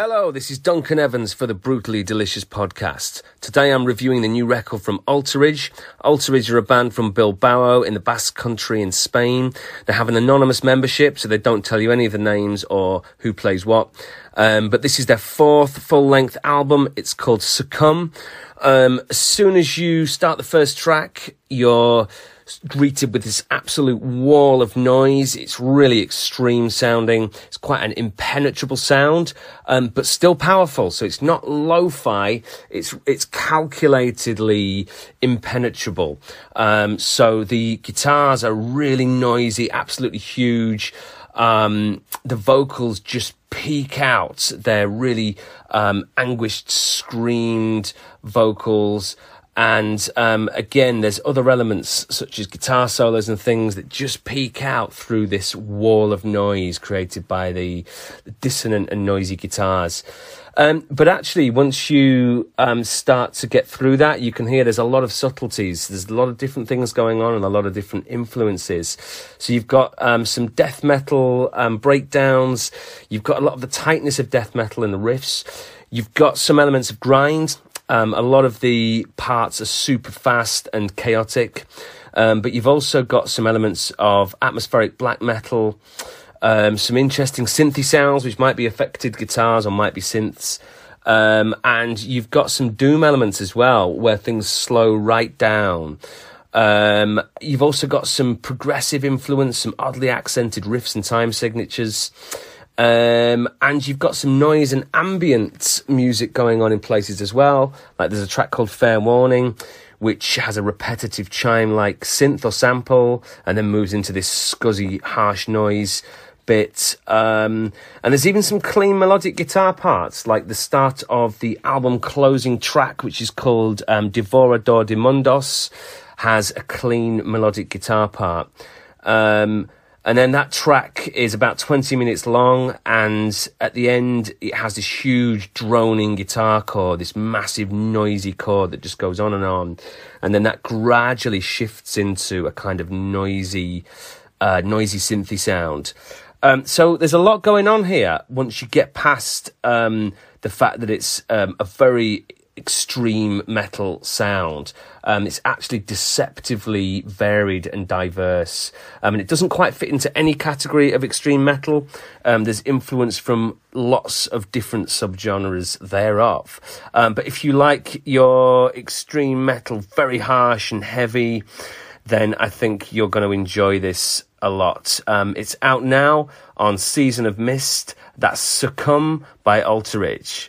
Hello, this is Duncan Evans for the Brutally Delicious podcast. Today I'm reviewing the new record from Altarage. Altarage are a band from Bilbao in the Basque country in Spain. They have an anonymous membership, so they don't tell you any of the names or who plays what. Um, but this is their fourth full length album. It's called Succumb. Um, as soon as you start the first track, you're greeted with this absolute wall of noise. It's really extreme sounding. It's quite an impenetrable sound, um, but still powerful. So it's not lo-fi. It's it's calculatedly impenetrable. Um, so the guitars are really noisy, absolutely huge. Um, the vocals just peek out. They're really um, anguished, screamed vocals. And um, again, there's other elements such as guitar solos and things that just peek out through this wall of noise created by the, the dissonant and noisy guitars. Um, but actually, once you um, start to get through that, you can hear there's a lot of subtleties. There's a lot of different things going on and a lot of different influences. So you've got um, some death metal um, breakdowns. You've got a lot of the tightness of death metal in the riffs. You've got some elements of grind um, a lot of the parts are super fast and chaotic, um, but you've also got some elements of atmospheric black metal, um, some interesting synthy sounds, which might be affected guitars or might be synths. Um, and you've got some doom elements as well, where things slow right down. Um, you've also got some progressive influence, some oddly accented riffs and time signatures. Um, and you've got some noise and ambient music going on in places as well. Like there's a track called Fair Warning, which has a repetitive chime like synth or sample, and then moves into this scuzzy, harsh noise bit. Um, and there's even some clean melodic guitar parts, like the start of the album closing track, which is called um, Devorador de Mundos, has a clean melodic guitar part. Um, and then that track is about 20 minutes long, and at the end, it has this huge droning guitar chord, this massive noisy chord that just goes on and on. And then that gradually shifts into a kind of noisy, uh, noisy synthy sound. Um, so there's a lot going on here once you get past um, the fact that it's um, a very extreme metal sound. Um, it's actually deceptively varied and diverse. Um, and it doesn't quite fit into any category of extreme metal. Um, there's influence from lots of different subgenres thereof. Um, but if you like your extreme metal very harsh and heavy, then I think you're going to enjoy this a lot. Um, it's out now on Season of Mist. That's Succumb by Altarage.